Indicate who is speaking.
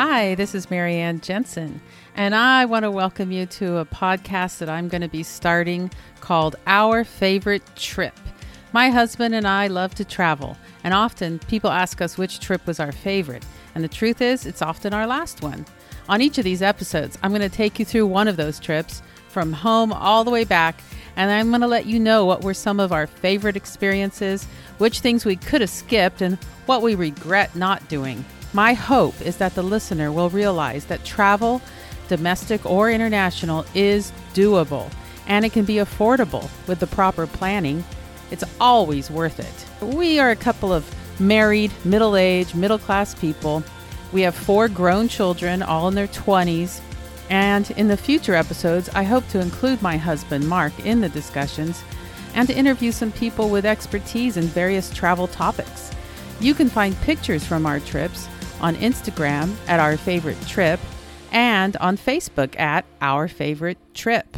Speaker 1: Hi, this is Marianne Jensen, and I want to welcome you to a podcast that I'm going to be starting called Our Favorite Trip. My husband and I love to travel, and often people ask us which trip was our favorite, and the truth is, it's often our last one. On each of these episodes, I'm going to take you through one of those trips from home all the way back, and I'm going to let you know what were some of our favorite experiences, which things we could have skipped, and what we regret not doing. My hope is that the listener will realize that travel, domestic or international, is doable and it can be affordable with the proper planning. It's always worth it. We are a couple of married, middle aged, middle class people. We have four grown children, all in their 20s. And in the future episodes, I hope to include my husband, Mark, in the discussions and to interview some people with expertise in various travel topics. You can find pictures from our trips on Instagram at Our Favorite Trip and on Facebook at Our Favorite Trip.